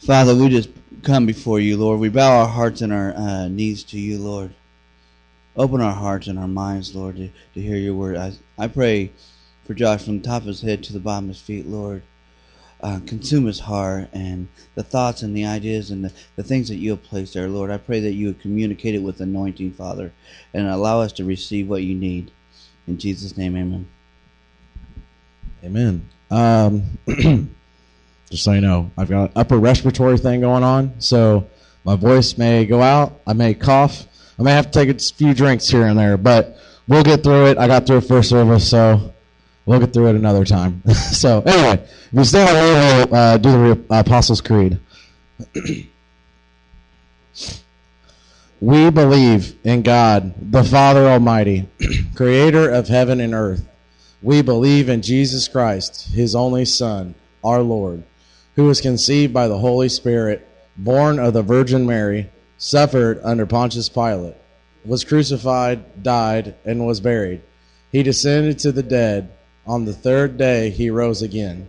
Father, we just come before you, Lord. We bow our hearts and our uh, knees to you, Lord. Open our hearts and our minds, Lord, to, to hear your word. I, I pray for Josh from the top of his head to the bottom of his feet, Lord. Uh, consume his heart and the thoughts and the ideas and the, the things that you have placed there, Lord. I pray that you would communicate it with anointing, Father, and allow us to receive what you need. In Jesus' name, amen. Amen. Um, just so you know, I've got an upper respiratory thing going on, so my voice may go out. I may cough. I may have to take a few drinks here and there, but we'll get through it. I got through it first service, so we'll get through it another time. so anyway, if you stand up, we'll uh, do the Apostles' Creed. we believe in God, the Father Almighty, creator of heaven and earth. We believe in Jesus Christ, his only Son, our Lord, who was conceived by the Holy Spirit, born of the Virgin Mary suffered under Pontius Pilate, was crucified, died, and was buried. He descended to the dead. On the third day he rose again.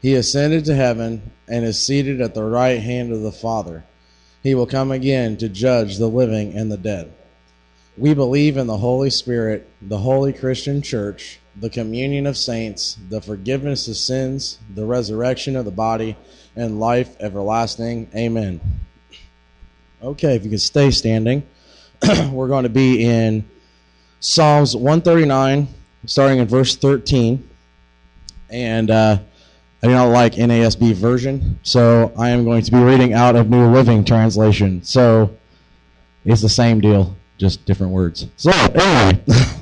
He ascended to heaven and is seated at the right hand of the Father. He will come again to judge the living and the dead. We believe in the Holy Spirit, the holy Christian church, the communion of saints, the forgiveness of sins, the resurrection of the body, and life everlasting. Amen. Okay, if you can stay standing, we're going to be in Psalms 139, starting in verse 13. And uh, I do not like NASB version, so I am going to be reading out of New Living Translation. So it's the same deal, just different words. So, anyway,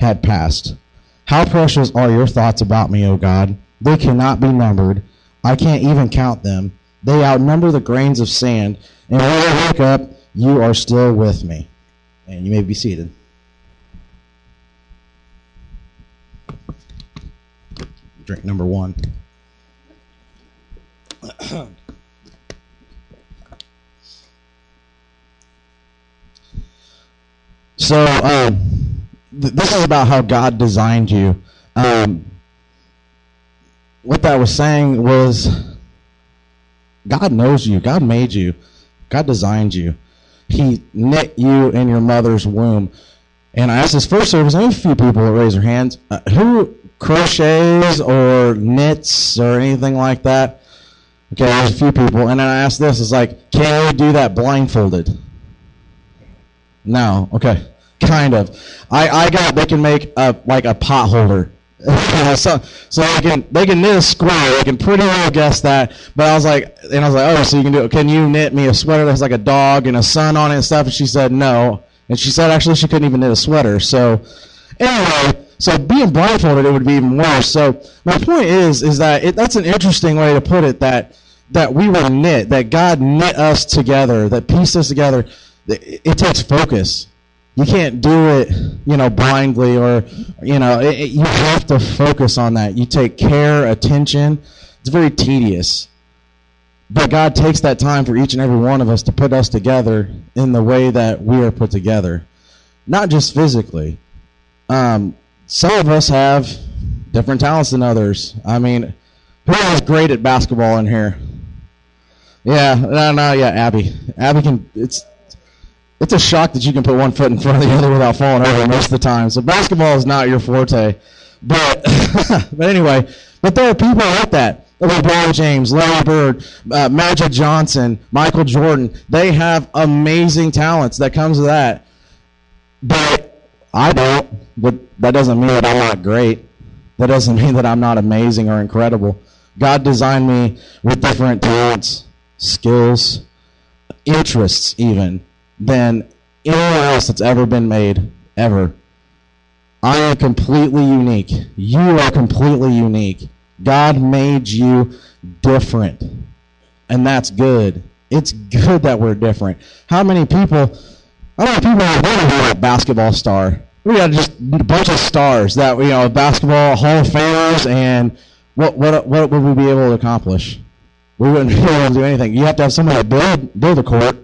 had passed. How precious are your thoughts about me, O God? They cannot be numbered. I can't even count them. They outnumber the grains of sand. And when I wake up, you are still with me. And you may be seated. Drink number one. so, um, th- this is about how God designed you. Um, what that was saying was God knows you. God made you. God designed you. He knit you in your mother's womb. And I asked this first service, I have a few people that raise their hands. Uh, who crochets or knits or anything like that? Okay, there's a few people. And then I asked this, it's like, can you do that blindfolded? No. Okay. Kind of. I, I got, they can make a, like a pot holder so so they can they can knit a square. They can pretty well guess that. But I was like, and I was like, oh, so you can do it? Can you knit me a sweater that's like a dog and a sun on it and stuff? And she said no. And she said actually she couldn't even knit a sweater. So anyway, so being blindfolded it would be even worse. So my point is is that it, that's an interesting way to put it. That that we were knit. That God knit us together. That pieced us together. It, it takes focus you can't do it, you know, blindly or, you know, it, it, you have to focus on that. You take care, attention. It's very tedious. But God takes that time for each and every one of us to put us together in the way that we are put together, not just physically. Um, some of us have different talents than others. I mean, who is great at basketball in here? Yeah, no, no, yeah, Abby. Abby can. It's it's a shock that you can put one foot in front of the other without falling over most of the time. So basketball is not your forte. But but anyway, but there are people like that. LeBron James, Larry Bird, uh, Magic Johnson, Michael Jordan. They have amazing talents that comes with that. But I don't. But that doesn't mean that I'm not great. That doesn't mean that I'm not amazing or incredible. God designed me with different talents, skills, interests, even than anyone else that's ever been made, ever. I am completely unique. You are completely unique. God made you different. and that's good. It's good that we're different. How many people? How many people want to be a basketball star? We got just a bunch of stars that you know, basketball Hall of Famers, and what what what would we be able to accomplish? We wouldn't be able to do anything. You have to have somebody to build build a court,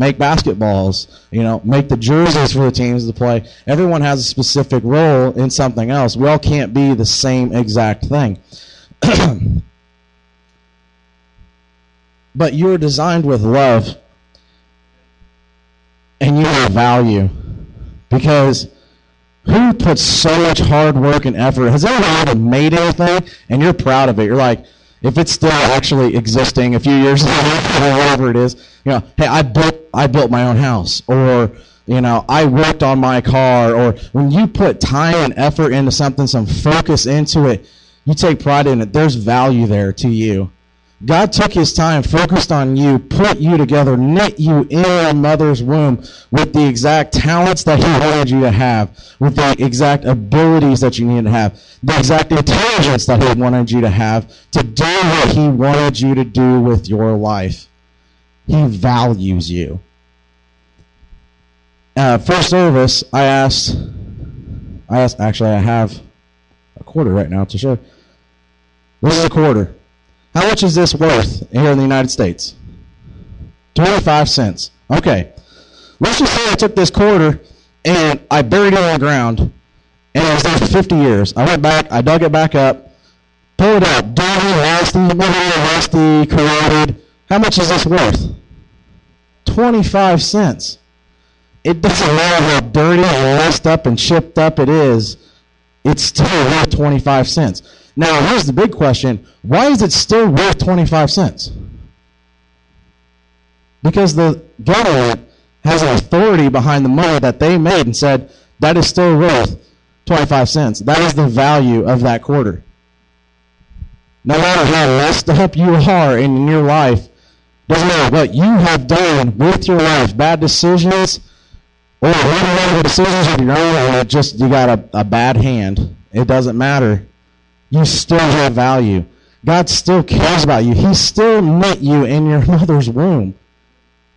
make basketballs, you know, make the jerseys for the teams to play. Everyone has a specific role in something else. We all can't be the same exact thing. but you're designed with love and you have value because who puts so much hard work and effort has anyone ever made anything and you're proud of it you're like if it's still actually existing a few years later or whatever it is you know hey i built i built my own house or you know i worked on my car or when you put time and effort into something some focus into it you take pride in it there's value there to you God took his time, focused on you, put you together, knit you in your mother's womb with the exact talents that he wanted you to have, with the exact abilities that you needed to have, the exact intelligence that he wanted you to have to do what he wanted you to do with your life. He values you. Uh, first service, I asked, I asked, actually, I have a quarter right now to show. This is a quarter. How much is this worth here in the United States? 25 cents. Okay. Let's just say I took this quarter and I buried it in the ground and it was there for 50 years. I went back, I dug it back up, pulled it out, dirty, nasty, nasty, corroded. How much is this worth? 25 cents. It doesn't matter how dirty and messed up and chipped up it is, it's still worth 25 cents. Now, here's the big question why is it still worth 25 cents? Because the government has an authority behind the money that they made and said that is still worth 25 cents. That is the value of that quarter. No matter how messed up you are in your life, doesn't matter what you have done with your life, bad decisions, or whatever decisions of your own, or just you got a, a bad hand. It doesn't matter you still have value. God still cares about you. He still met you in your mother's womb.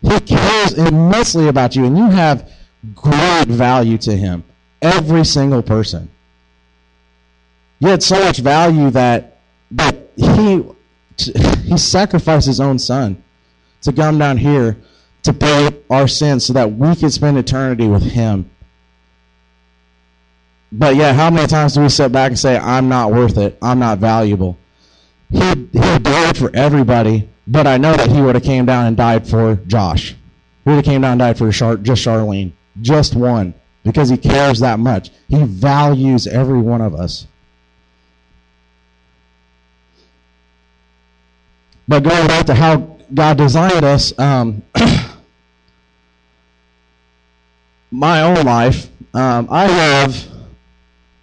He cares immensely about you, and you have great value to Him. Every single person. You had so much value that that He He sacrificed His own Son to come down here to pay our sins so that we could spend eternity with Him. But yeah, how many times do we sit back and say, I'm not worth it. I'm not valuable. He, he died for everybody, but I know that he would have came down and died for Josh. He would have came down and died for Char- just Charlene. Just one. Because he cares that much. He values every one of us. But going back to how God designed us, um, my own life, um, I have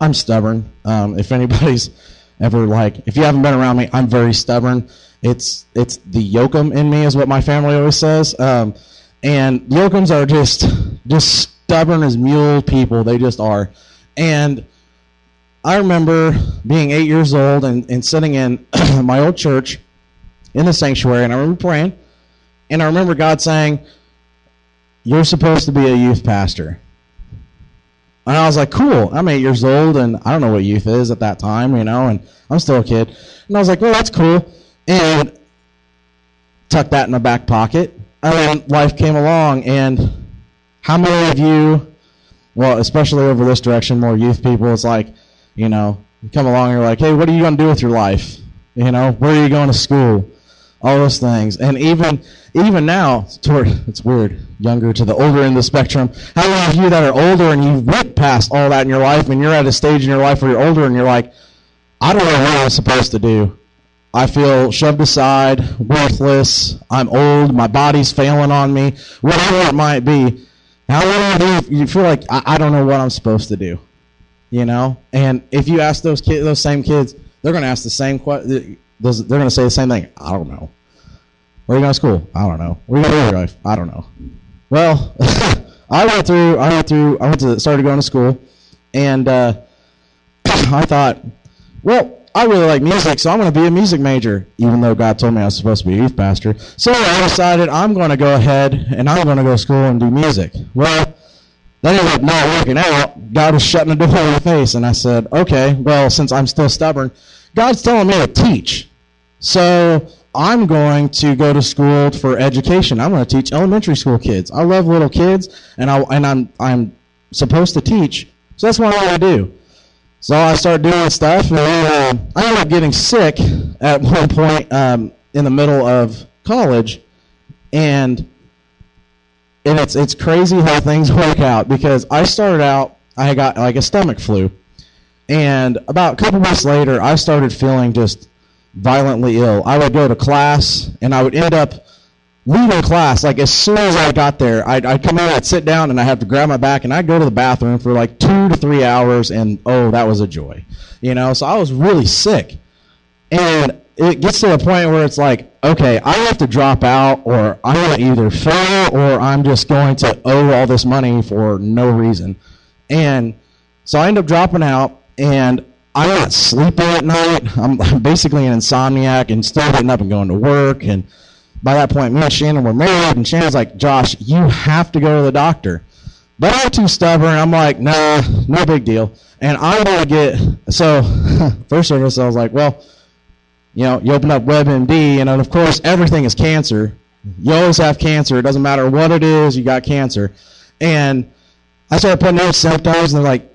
I'm stubborn. Um, if anybody's ever like, if you haven't been around me, I'm very stubborn. It's it's the yokum in me, is what my family always says. Um, and yokums are just just stubborn as mule people. They just are. And I remember being eight years old and, and sitting in my old church in the sanctuary, and I remember praying, and I remember God saying, "You're supposed to be a youth pastor." And I was like, cool. I'm eight years old, and I don't know what youth is at that time, you know, and I'm still a kid. And I was like, well, that's cool. And tucked that in my back pocket. And then life came along, and how many of you, well, especially over this direction, more youth people, it's like, you know, you come along and you're like, hey, what are you going to do with your life? You know, where are you going to school? All those things. And even even now, toward, it's weird, younger to the older of the spectrum. How many of you that are older and you went past all that in your life and you're at a stage in your life where you're older and you're like, I don't know what I'm supposed to do. I feel shoved aside, worthless, I'm old, my body's failing on me, whatever it might be. How many of you, you feel like, I, I don't know what I'm supposed to do? You know? And if you ask those kids, those same kids, they're going to ask the same question. They're going to say the same thing. I don't know. Where are you going to school? I don't know. Where are you going to live? I don't know. Well, I went through. I went through. I went to started going to school, and uh, I thought, well, I really like music, so I'm going to be a music major, even though God told me I was supposed to be a youth pastor. So I decided I'm going to go ahead and I'm going to go to school and do music. Well, that ended up not working out. God was shutting the door in my face, and I said, okay, well, since I'm still stubborn, God's telling me to teach. So I'm going to go to school for education. I'm going to teach elementary school kids. I love little kids, and I and I'm I'm supposed to teach. So that's what I want to do. So I start doing stuff, and then, uh, I end up getting sick at one point um, in the middle of college, and and it's it's crazy how things work out because I started out I got like a stomach flu, and about a couple weeks later I started feeling just violently ill. I would go to class and I would end up leaving class like as soon as I got there. I'd, I'd come in, I'd sit down, and I have to grab my back, and I'd go to the bathroom for like two to three hours, and oh, that was a joy, you know. So I was really sick, and it gets to the point where it's like, okay, I have to drop out, or I'm to either fail, or I'm just going to owe all this money for no reason. And so I end up dropping out, and I'm not sleeping at night. I'm, basically an insomniac, and still getting up and going to work. And by that point, me and Shannon were married, and Shannon's like, Josh, you have to go to the doctor. But I'm too stubborn. I'm like, nah, no big deal. And I'm going to get, so first service, I was like, well, you know, you open up WebMD, and of course everything is cancer. You always have cancer. It doesn't matter what it is, you got cancer. And I started putting out symptoms, and they're like,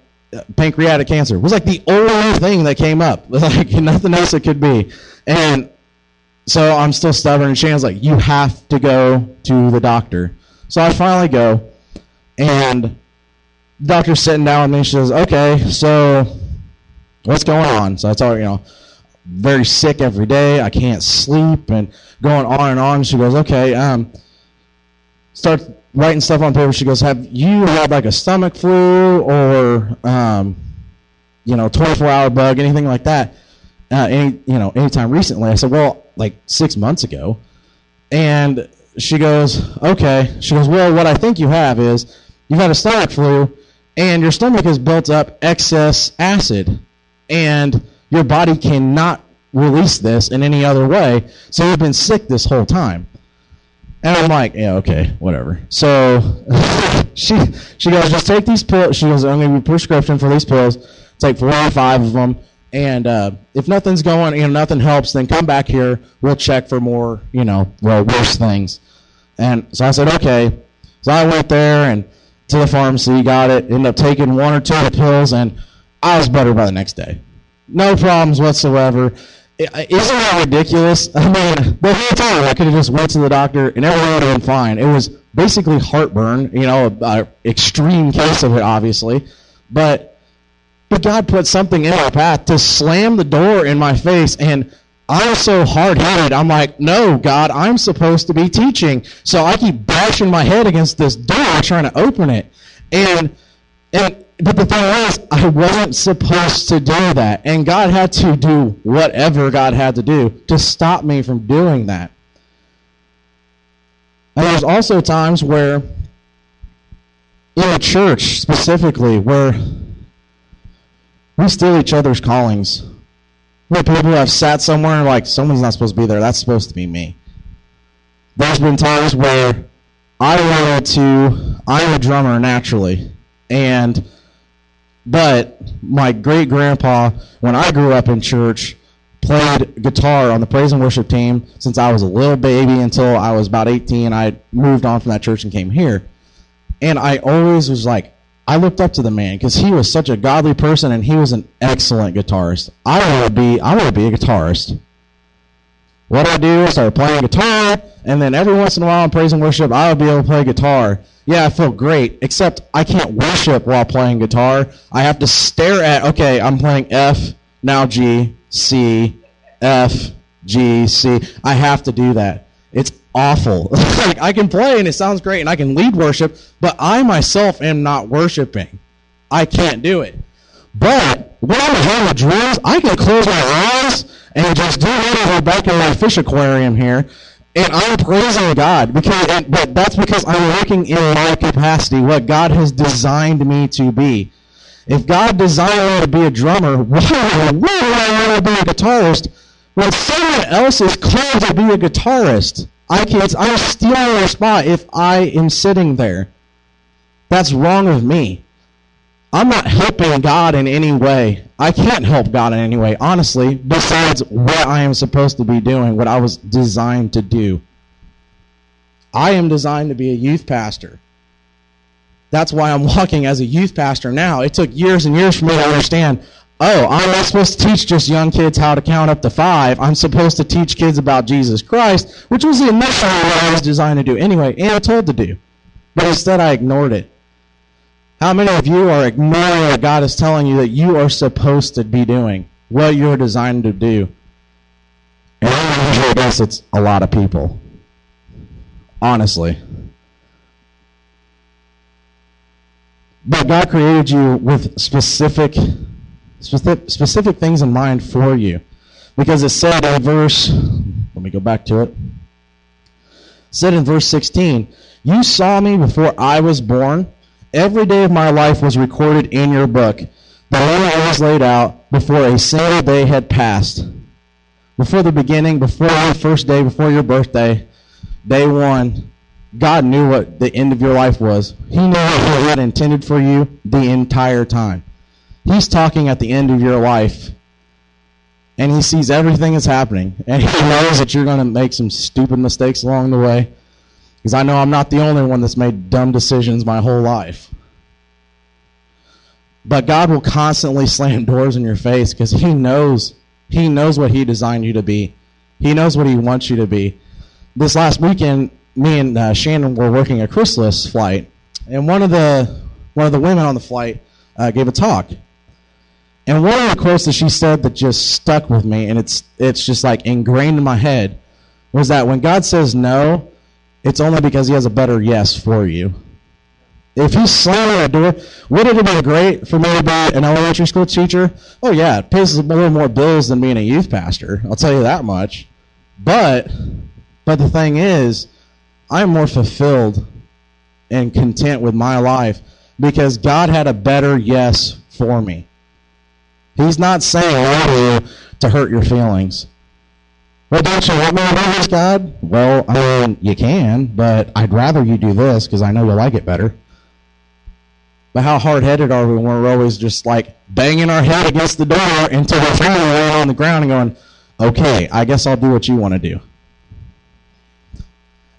pancreatic cancer it was like the only thing that came up. Like nothing else it could be. And so I'm still stubborn, and Shannon's like, you have to go to the doctor. So I finally go, and the doctor's sitting down with me. She says, okay, so what's going on? So I tell her, you know, very sick every day. I can't sleep and going on and on. She goes, okay, um, start writing stuff on paper. She goes, have you had like a stomach flu or, um, you know, 24 hour bug, anything like that? Uh, any, you know, anytime recently? I said, well, like six months ago. And she goes, okay. She goes, well, what I think you have is you've had a stomach flu and your stomach has built up excess acid and your body cannot release this in any other way. So you've been sick this whole time. And I'm like, yeah, okay, whatever. So she she goes, just take these pills. She goes, I'm to be prescription for these pills. Take four or five of them. And uh, if nothing's going, you know, nothing helps, then come back here. We'll check for more, you know, well, worse things. And so I said, okay. So I went there and to the pharmacy, got it. Ended up taking one or two of the pills, and I was better by the next day. No problems whatsoever. Isn't that ridiculous? I mean, the whole time I could have just went to the doctor and everything would have been fine. It was basically heartburn, you know, an extreme case of it, obviously. But, but God put something in my path to slam the door in my face, and I'm so hard-headed. I'm like, no, God, I'm supposed to be teaching. So I keep bashing my head against this door trying to open it. And, and but the thing is, I wasn't supposed to do that. And God had to do whatever God had to do to stop me from doing that. And there's also times where, in a church specifically, where we steal each other's callings. Where people have sat somewhere and like, someone's not supposed to be there. That's supposed to be me. There's been times where I wanted to, I'm a drummer naturally. And but my great grandpa, when I grew up in church, played guitar on the praise and worship team since I was a little baby until I was about 18. I moved on from that church and came here. And I always was like, I looked up to the man because he was such a godly person and he was an excellent guitarist. I want to be, I want to be a guitarist. What I do is start playing guitar, and then every once in a while in praise and worship, I would be able to play guitar yeah, I feel great, except I can't worship while playing guitar. I have to stare at, okay, I'm playing F, now G, C, F, G, C. I have to do that. It's awful. like I can play and it sounds great and I can lead worship, but I myself am not worshiping. I can't do it. But when I'm hearing the drums, I can close my eyes and just do whatever back in my fish aquarium here and I'm praising God because, but that's because I'm working in my capacity, what God has designed me to be. If God designed me to be a drummer, why would I want to be a guitarist when someone else is called to be a guitarist? I can't, I'm stealing their spot if I am sitting there. That's wrong with me. I'm not helping God in any way. I can't help God in any way, honestly, besides what I am supposed to be doing, what I was designed to do. I am designed to be a youth pastor. That's why I'm walking as a youth pastor now. It took years and years for me to understand oh, I'm not supposed to teach just young kids how to count up to five. I'm supposed to teach kids about Jesus Christ, which was the initial what I was designed to do anyway, and told to do. But instead, I ignored it. How many of you are ignoring what God is telling you that you are supposed to be doing, what you're designed to do? And I guess it's a lot of people. Honestly. But God created you with specific, specific, specific things in mind for you. Because it said in verse, let me go back to it. it said in verse 16, You saw me before I was born. Every day of my life was recorded in your book. The law was laid out before a single day had passed. Before the beginning, before your first day, before your birthday, day one, God knew what the end of your life was. He knew what He had intended for you the entire time. He's talking at the end of your life, and He sees everything that's happening, and He knows that you're going to make some stupid mistakes along the way. Because I know I'm not the only one that's made dumb decisions my whole life. But God will constantly slam doors in your face because He knows He knows what He designed you to be. He knows what He wants you to be. This last weekend, me and uh, Shannon were working a Chrysalis flight, and one of the one of the women on the flight uh, gave a talk. And one of the quotes that she said that just stuck with me, and it's it's just like ingrained in my head, was that when God says no, it's only because he has a better yes for you. If he's slamming that door, would it have been great for me to be an elementary school teacher? Oh yeah, it pays a little more bills than being a youth pastor. I'll tell you that much. But, but the thing is, I'm more fulfilled and content with my life because God had a better yes for me. He's not saying to hurt your feelings. Well, don't you want me to do this, God? Well, I mean, you can, but I'd rather you do this because I know you'll like it better. But how hard headed are we when we're always just like banging our head against the door until we're finally laying on the ground and going, okay, I guess I'll do what you want to do.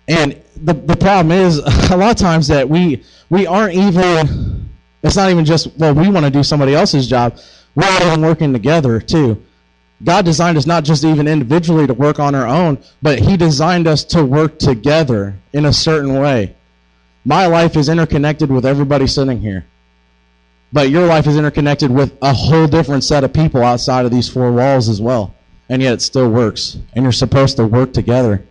And the, the problem is, a lot of times that we, we aren't even, it's not even just, well, we want to do somebody else's job. We're even working together, too. God designed us not just even individually to work on our own, but He designed us to work together in a certain way. My life is interconnected with everybody sitting here. But your life is interconnected with a whole different set of people outside of these four walls as well. And yet it still works. And you're supposed to work together.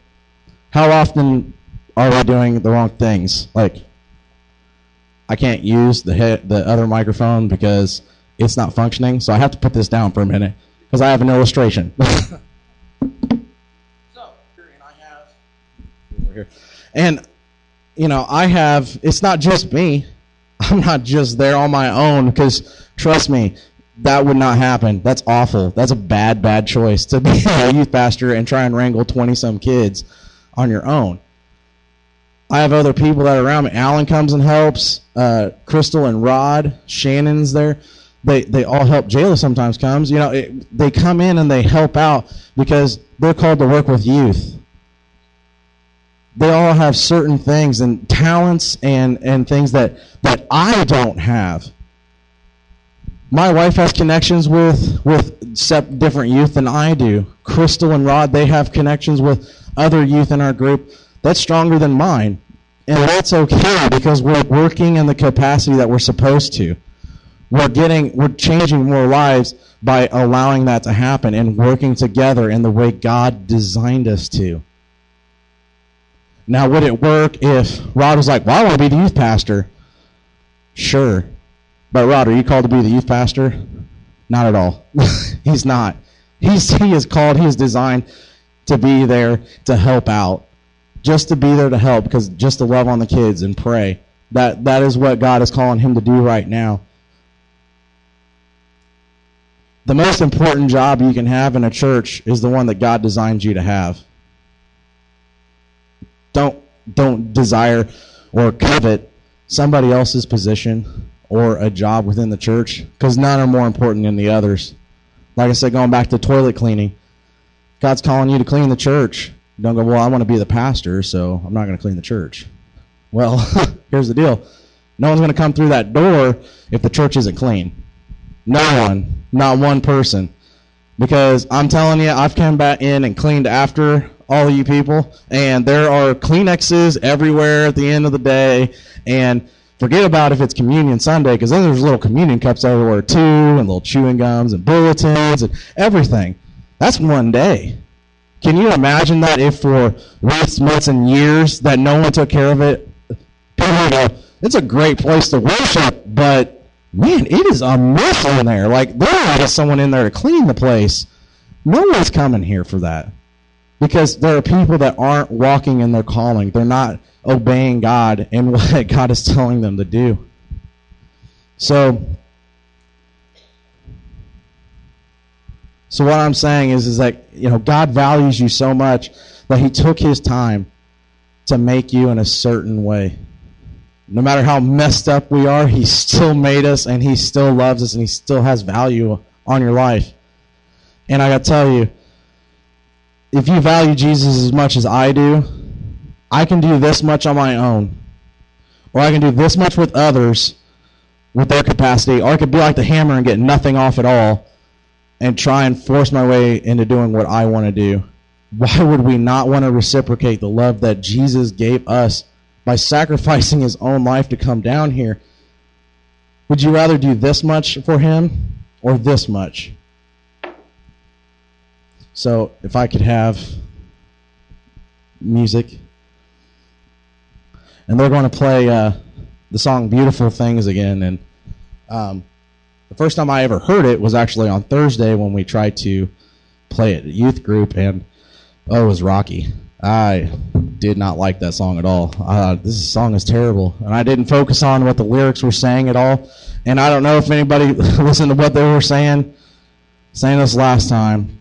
How often are we doing the wrong things? Like, I can't use the, the other microphone because it's not functioning, so I have to put this down for a minute because I have an illustration. so, and I have over here, and you know, I have. It's not just me. I'm not just there on my own because trust me, that would not happen. That's awful. That's a bad, bad choice to be a youth pastor and try and wrangle 20 some kids on your own. I have other people that are around me. Alan comes and helps. Uh, Crystal and Rod, Shannon's there they they all help. Jayla sometimes comes. You know, it, they come in and they help out because they're called to work with youth. They all have certain things and talents and and things that that I don't have. My wife has connections with with different youth than I do. Crystal and Rod, they have connections with other youth in our group that's stronger than mine. And that's okay because we're working in the capacity that we're supposed to we're getting we're changing more lives by allowing that to happen and working together in the way God designed us to. Now, would it work if Rod was like, "Well, I want to be the youth pastor"? Sure, but Rod, are you called to be the youth pastor? Not at all. He's not. He's he is called. He is designed to be there to help out, just to be there to help, because just to love on the kids and pray. That that is what God is calling him to do right now. The most important job you can have in a church is the one that God designed you to have. Don't don't desire or covet somebody else's position or a job within the church because none are more important than the others. Like I said, going back to toilet cleaning, God's calling you to clean the church. Don't go, well, I want to be the pastor, so I'm not going to clean the church. Well, here's the deal no one's going to come through that door if the church isn't clean. No one, not one person. Because I'm telling you, I've come back in and cleaned after all you people, and there are Kleenexes everywhere at the end of the day, and forget about if it's Communion Sunday, because then there's little communion cups everywhere too, and little chewing gums and bulletins and everything. That's one day. Can you imagine that if for weeks, months, and years that no one took care of it? It's a great place to worship, but man, it is a mess in there. Like ought to someone in there to clean the place. No one's coming here for that. Because there are people that aren't walking in their calling. They're not obeying God and what God is telling them to do. So So what I'm saying is is that you know God values you so much that he took his time to make you in a certain way. No matter how messed up we are, he still made us and he still loves us and he still has value on your life. And I got to tell you, if you value Jesus as much as I do, I can do this much on my own. Or I can do this much with others with their capacity. Or I could be like the hammer and get nothing off at all and try and force my way into doing what I want to do. Why would we not want to reciprocate the love that Jesus gave us by sacrificing his own life to come down here. Would you rather do this much for him or this much? So, if I could have music. And they're going to play uh, the song Beautiful Things again. And um, the first time I ever heard it was actually on Thursday when we tried to play it at youth group. And oh, it was rocky. I did not like that song at all. Uh, this song is terrible, and I didn't focus on what the lyrics were saying at all. And I don't know if anybody listened to what they were saying. Saying this last time,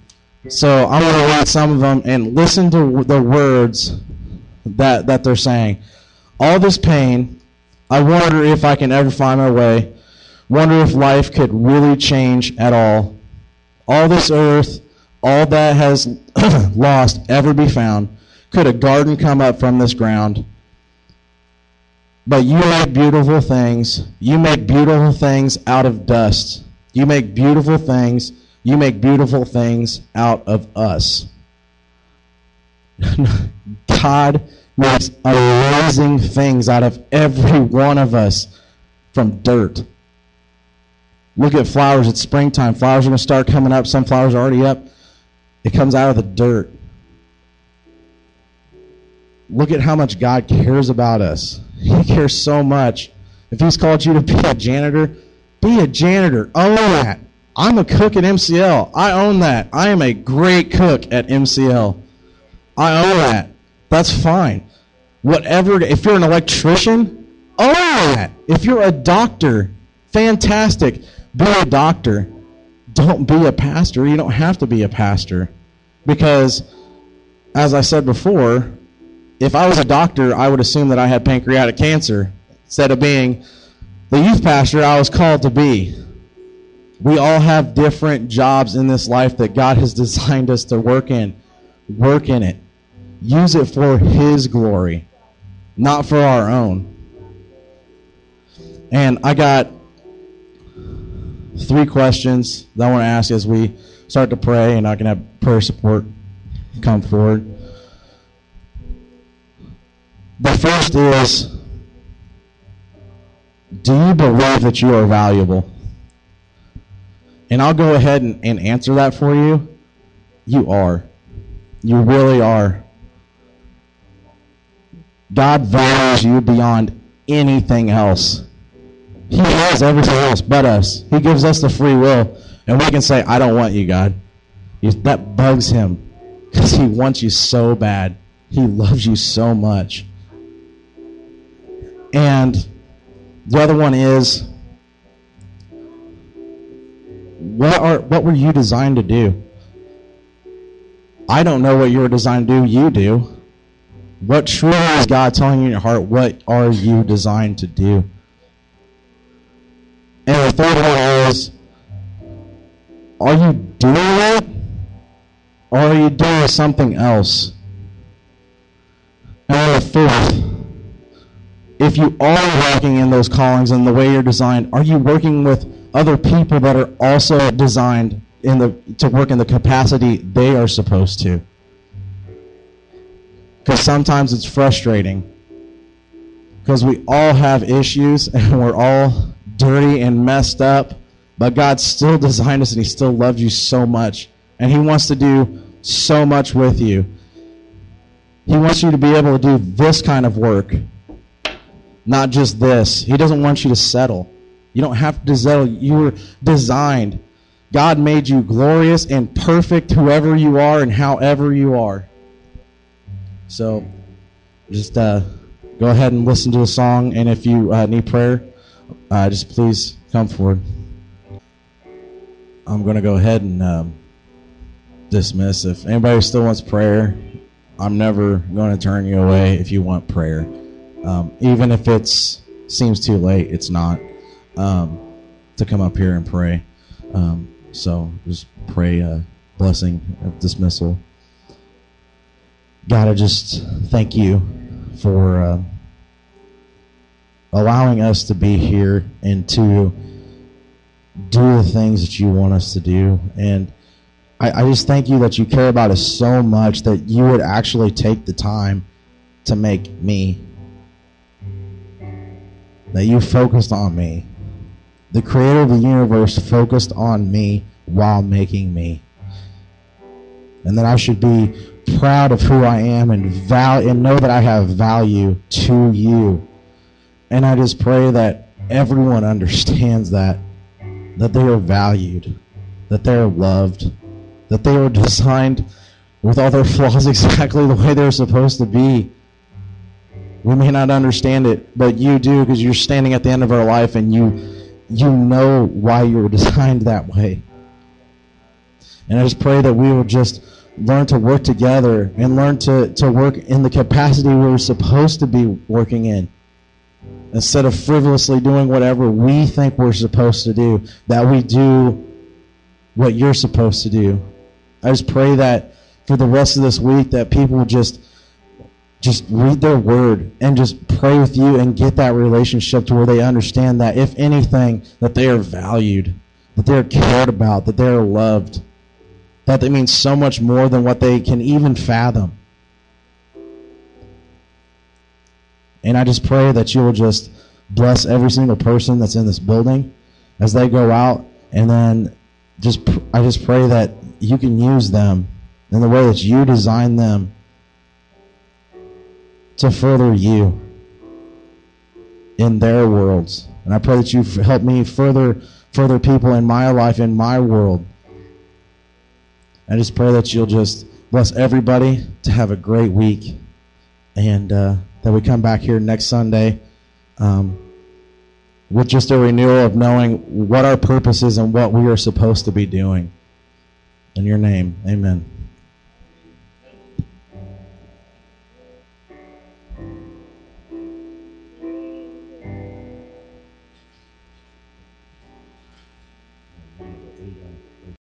so I'm to read some of them and listen to the words that that they're saying. All this pain, I wonder if I can ever find my way. Wonder if life could really change at all. All this earth, all that has lost ever be found could a garden come up from this ground? But you make beautiful things. You make beautiful things out of dust. You make beautiful things. You make beautiful things out of us. God makes amazing things out of every one of us from dirt. Look at flowers. It's springtime. Flowers are going to start coming up. Some flowers are already up. It comes out of the dirt. Look at how much God cares about us. He cares so much. If He's called you to be a janitor, be a janitor. Own that. I'm a cook at MCL. I own that. I am a great cook at MCL. I own that. That's fine. Whatever, if you're an electrician, own that. If you're a doctor, fantastic. Be a doctor. Don't be a pastor. You don't have to be a pastor. Because, as I said before, if I was a doctor, I would assume that I had pancreatic cancer instead of being the youth pastor I was called to be. We all have different jobs in this life that God has designed us to work in. Work in it. Use it for His glory, not for our own. And I got three questions that I want to ask as we start to pray, and I can have prayer support come forward. The first is Do you believe that you are valuable? And I'll go ahead and, and answer that for you. You are. You really are. God values you beyond anything else. He has everything else but us. He gives us the free will, and we can say, I don't want you, God. That bugs him because he wants you so bad. He loves you so much. And the other one is what are what were you designed to do? I don't know what you were designed to do. You do. What truly is God telling you in your heart? What are you designed to do? And the third one is, are you doing it? Or are you doing something else? And the fourth, if you are walking in those callings and the way you're designed, are you working with other people that are also designed in the to work in the capacity they are supposed to? Because sometimes it's frustrating. Because we all have issues and we're all dirty and messed up, but God still designed us and He still loves you so much. And He wants to do so much with you. He wants you to be able to do this kind of work, not just this. He doesn't want you to settle. You don't have to settle. You were designed. God made you glorious and perfect, whoever you are and however you are. So just uh, go ahead and listen to the song. And if you uh, need prayer, uh, just please come forward. I'm going to go ahead and um, dismiss. If anybody still wants prayer, I'm never going to turn you away if you want prayer. Um, even if it seems too late, it's not um, to come up here and pray. Um, so just pray a blessing of dismissal. God, I just thank you for uh, allowing us to be here and to do the things that you want us to do. And I, I just thank you that you care about us so much that you would actually take the time to make me. That you focused on me. The creator of the universe focused on me while making me. And that I should be proud of who I am and val- and know that I have value to you. And I just pray that everyone understands that that they are valued, that they are loved, that they are designed with all their flaws exactly the way they're supposed to be. We may not understand it, but you do because you're standing at the end of our life and you you know why you were designed that way. And I just pray that we will just learn to work together and learn to, to work in the capacity we're supposed to be working in. Instead of frivolously doing whatever we think we're supposed to do, that we do what you're supposed to do. I just pray that for the rest of this week that people just just read their word and just pray with you and get that relationship to where they understand that if anything that they are valued, that they're cared about, that they're loved that they mean so much more than what they can even fathom. And I just pray that you will just bless every single person that's in this building as they go out and then just I just pray that you can use them in the way that you design them to further you in their worlds. And I pray that you help me further further people in my life in my world I just pray that you'll just bless everybody to have a great week and uh, that we come back here next Sunday um, with just a renewal of knowing what our purpose is and what we are supposed to be doing. In your name, amen.